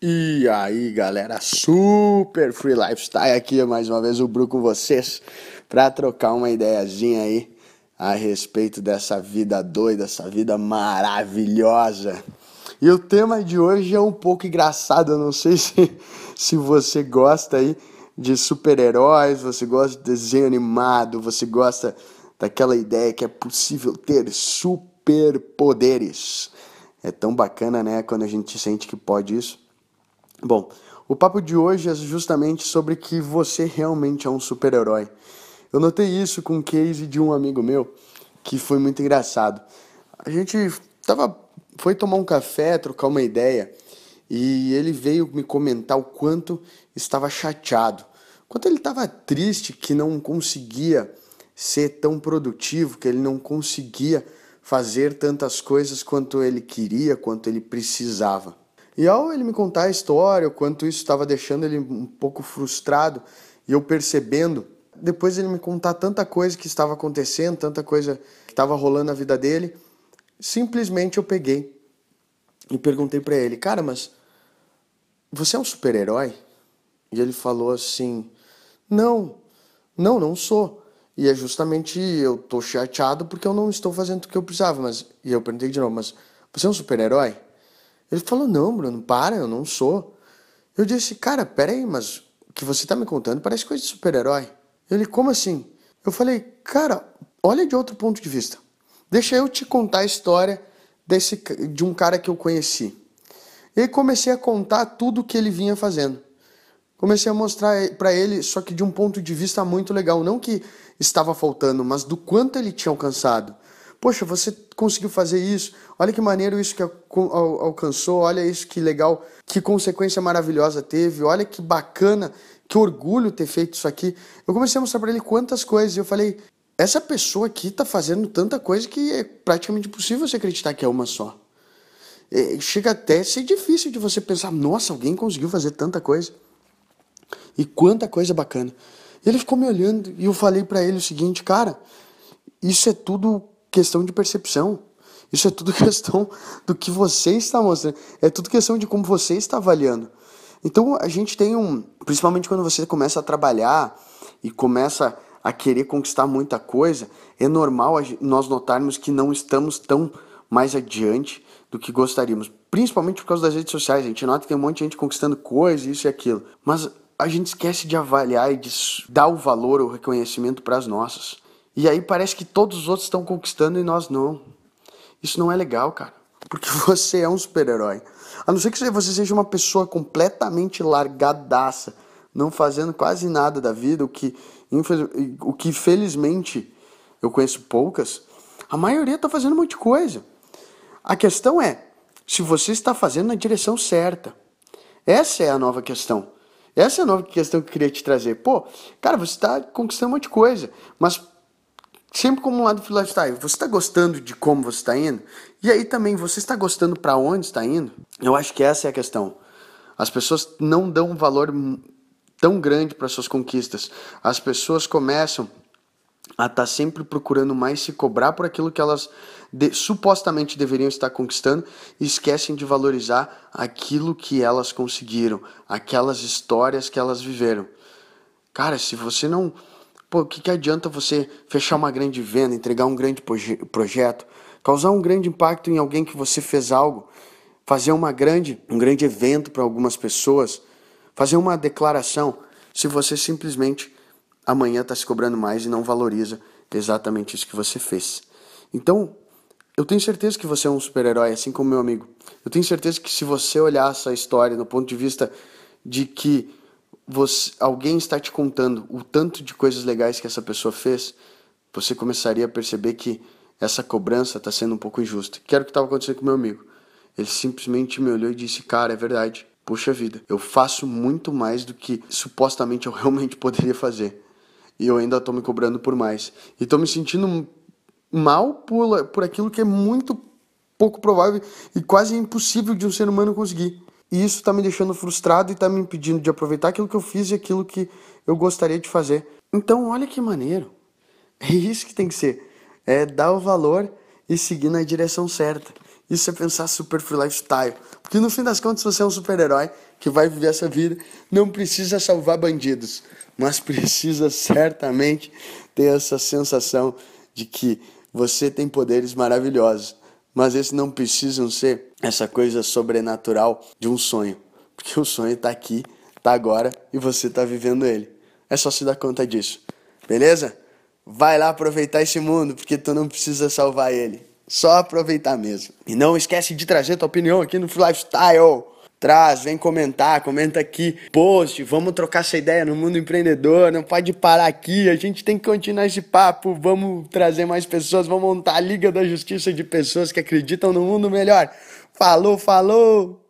E aí, galera, super free lifestyle aqui mais uma vez o Bru com vocês para trocar uma ideiazinha aí a respeito dessa vida doida, essa vida maravilhosa. E o tema de hoje é um pouco engraçado, eu não sei se, se você gosta aí de super-heróis, você gosta de desenho animado, você gosta daquela ideia que é possível ter superpoderes. É tão bacana, né, quando a gente sente que pode isso. Bom, o papo de hoje é justamente sobre que você realmente é um super-herói. Eu notei isso com o case de um amigo meu que foi muito engraçado. A gente tava, foi tomar um café, trocar uma ideia e ele veio me comentar o quanto estava chateado, quanto ele estava triste que não conseguia ser tão produtivo, que ele não conseguia fazer tantas coisas quanto ele queria, quanto ele precisava. E ao ele me contar a história, o quanto isso estava deixando ele um pouco frustrado, e eu percebendo, depois ele me contar tanta coisa que estava acontecendo, tanta coisa que estava rolando na vida dele, simplesmente eu peguei e perguntei para ele, cara, mas você é um super-herói? E ele falou assim: Não, não, não sou. E é justamente eu tô chateado porque eu não estou fazendo o que eu precisava. Mas e eu perguntei de novo, mas você é um super-herói? Ele falou: Não, Bruno, para, eu não sou. Eu disse: Cara, peraí, mas o que você tá me contando parece coisa de super-herói. Ele: Como assim? Eu falei: Cara, olha de outro ponto de vista. Deixa eu te contar a história desse, de um cara que eu conheci. E comecei a contar tudo o que ele vinha fazendo. Comecei a mostrar para ele, só que de um ponto de vista muito legal. Não que estava faltando, mas do quanto ele tinha alcançado. Poxa, você conseguiu fazer isso. Olha que maneiro isso que alcançou. Olha isso que legal, que consequência maravilhosa teve. Olha que bacana, que orgulho ter feito isso aqui. Eu comecei a mostrar para ele quantas coisas. E eu falei, essa pessoa aqui está fazendo tanta coisa que é praticamente impossível você acreditar que é uma só. Chega até a ser difícil de você pensar, nossa, alguém conseguiu fazer tanta coisa. E quanta coisa bacana. Ele ficou me olhando e eu falei para ele o seguinte, cara, isso é tudo questão de percepção. Isso é tudo questão do que você está mostrando. É tudo questão de como você está avaliando. Então a gente tem um. Principalmente quando você começa a trabalhar e começa a querer conquistar muita coisa, é normal nós notarmos que não estamos tão mais adiante do que gostaríamos. Principalmente por causa das redes sociais. A gente nota que tem um monte de gente conquistando coisas, isso e aquilo. Mas a gente esquece de avaliar e de dar o valor, o reconhecimento para as nossas. E aí parece que todos os outros estão conquistando e nós não. Isso não é legal, cara. Porque você é um super-herói. A não ser que você seja uma pessoa completamente largadaça, não fazendo quase nada da vida, o que, o que felizmente eu conheço poucas, a maioria está fazendo um monte de coisa. A questão é se você está fazendo na direção certa. Essa é a nova questão. Essa é a nova questão que eu queria te trazer. Pô, cara, você está conquistando um monte de coisa, mas sempre como um lado do lifestyle. Você está gostando de como você está indo? E aí também, você está gostando para onde está indo? Eu acho que essa é a questão. As pessoas não dão um valor tão grande para suas conquistas. As pessoas começam a estar tá sempre procurando mais se cobrar por aquilo que elas de, supostamente deveriam estar conquistando e esquecem de valorizar aquilo que elas conseguiram, aquelas histórias que elas viveram. Cara, se você não Pô, o que, que adianta você fechar uma grande venda, entregar um grande proje projeto, causar um grande impacto em alguém que você fez algo, fazer uma grande, um grande evento para algumas pessoas, fazer uma declaração, se você simplesmente amanhã está se cobrando mais e não valoriza exatamente isso que você fez. Então, eu tenho certeza que você é um super-herói, assim como meu amigo. Eu tenho certeza que se você olhar essa história do ponto de vista de que você, alguém está te contando o tanto de coisas legais que essa pessoa fez, você começaria a perceber que essa cobrança está sendo um pouco injusta. Que era o que estava acontecendo com meu amigo. Ele simplesmente me olhou e disse: Cara, é verdade. Puxa vida, eu faço muito mais do que supostamente eu realmente poderia fazer. E eu ainda estou me cobrando por mais. E estou me sentindo mal por, por aquilo que é muito pouco provável e quase impossível de um ser humano conseguir. E isso está me deixando frustrado e está me impedindo de aproveitar aquilo que eu fiz e aquilo que eu gostaria de fazer. Então, olha que maneiro. É isso que tem que ser. É dar o valor e seguir na direção certa. Isso é pensar super free lifestyle. Porque no fim das contas você é um super-herói que vai viver essa vida, não precisa salvar bandidos, mas precisa certamente ter essa sensação de que você tem poderes maravilhosos, mas esses não precisam ser essa coisa sobrenatural de um sonho, porque o sonho está aqui, está agora e você está vivendo ele. É só se dar conta disso, beleza? Vai lá aproveitar esse mundo, porque tu não precisa salvar ele. Só aproveitar mesmo. E não esquece de trazer tua opinião aqui no Lifestyle. Traz, vem comentar, comenta aqui, post, vamos trocar essa ideia no mundo empreendedor, não pode parar aqui, a gente tem que continuar esse papo, vamos trazer mais pessoas, vamos montar a Liga da Justiça de pessoas que acreditam no mundo melhor. Falou, falou!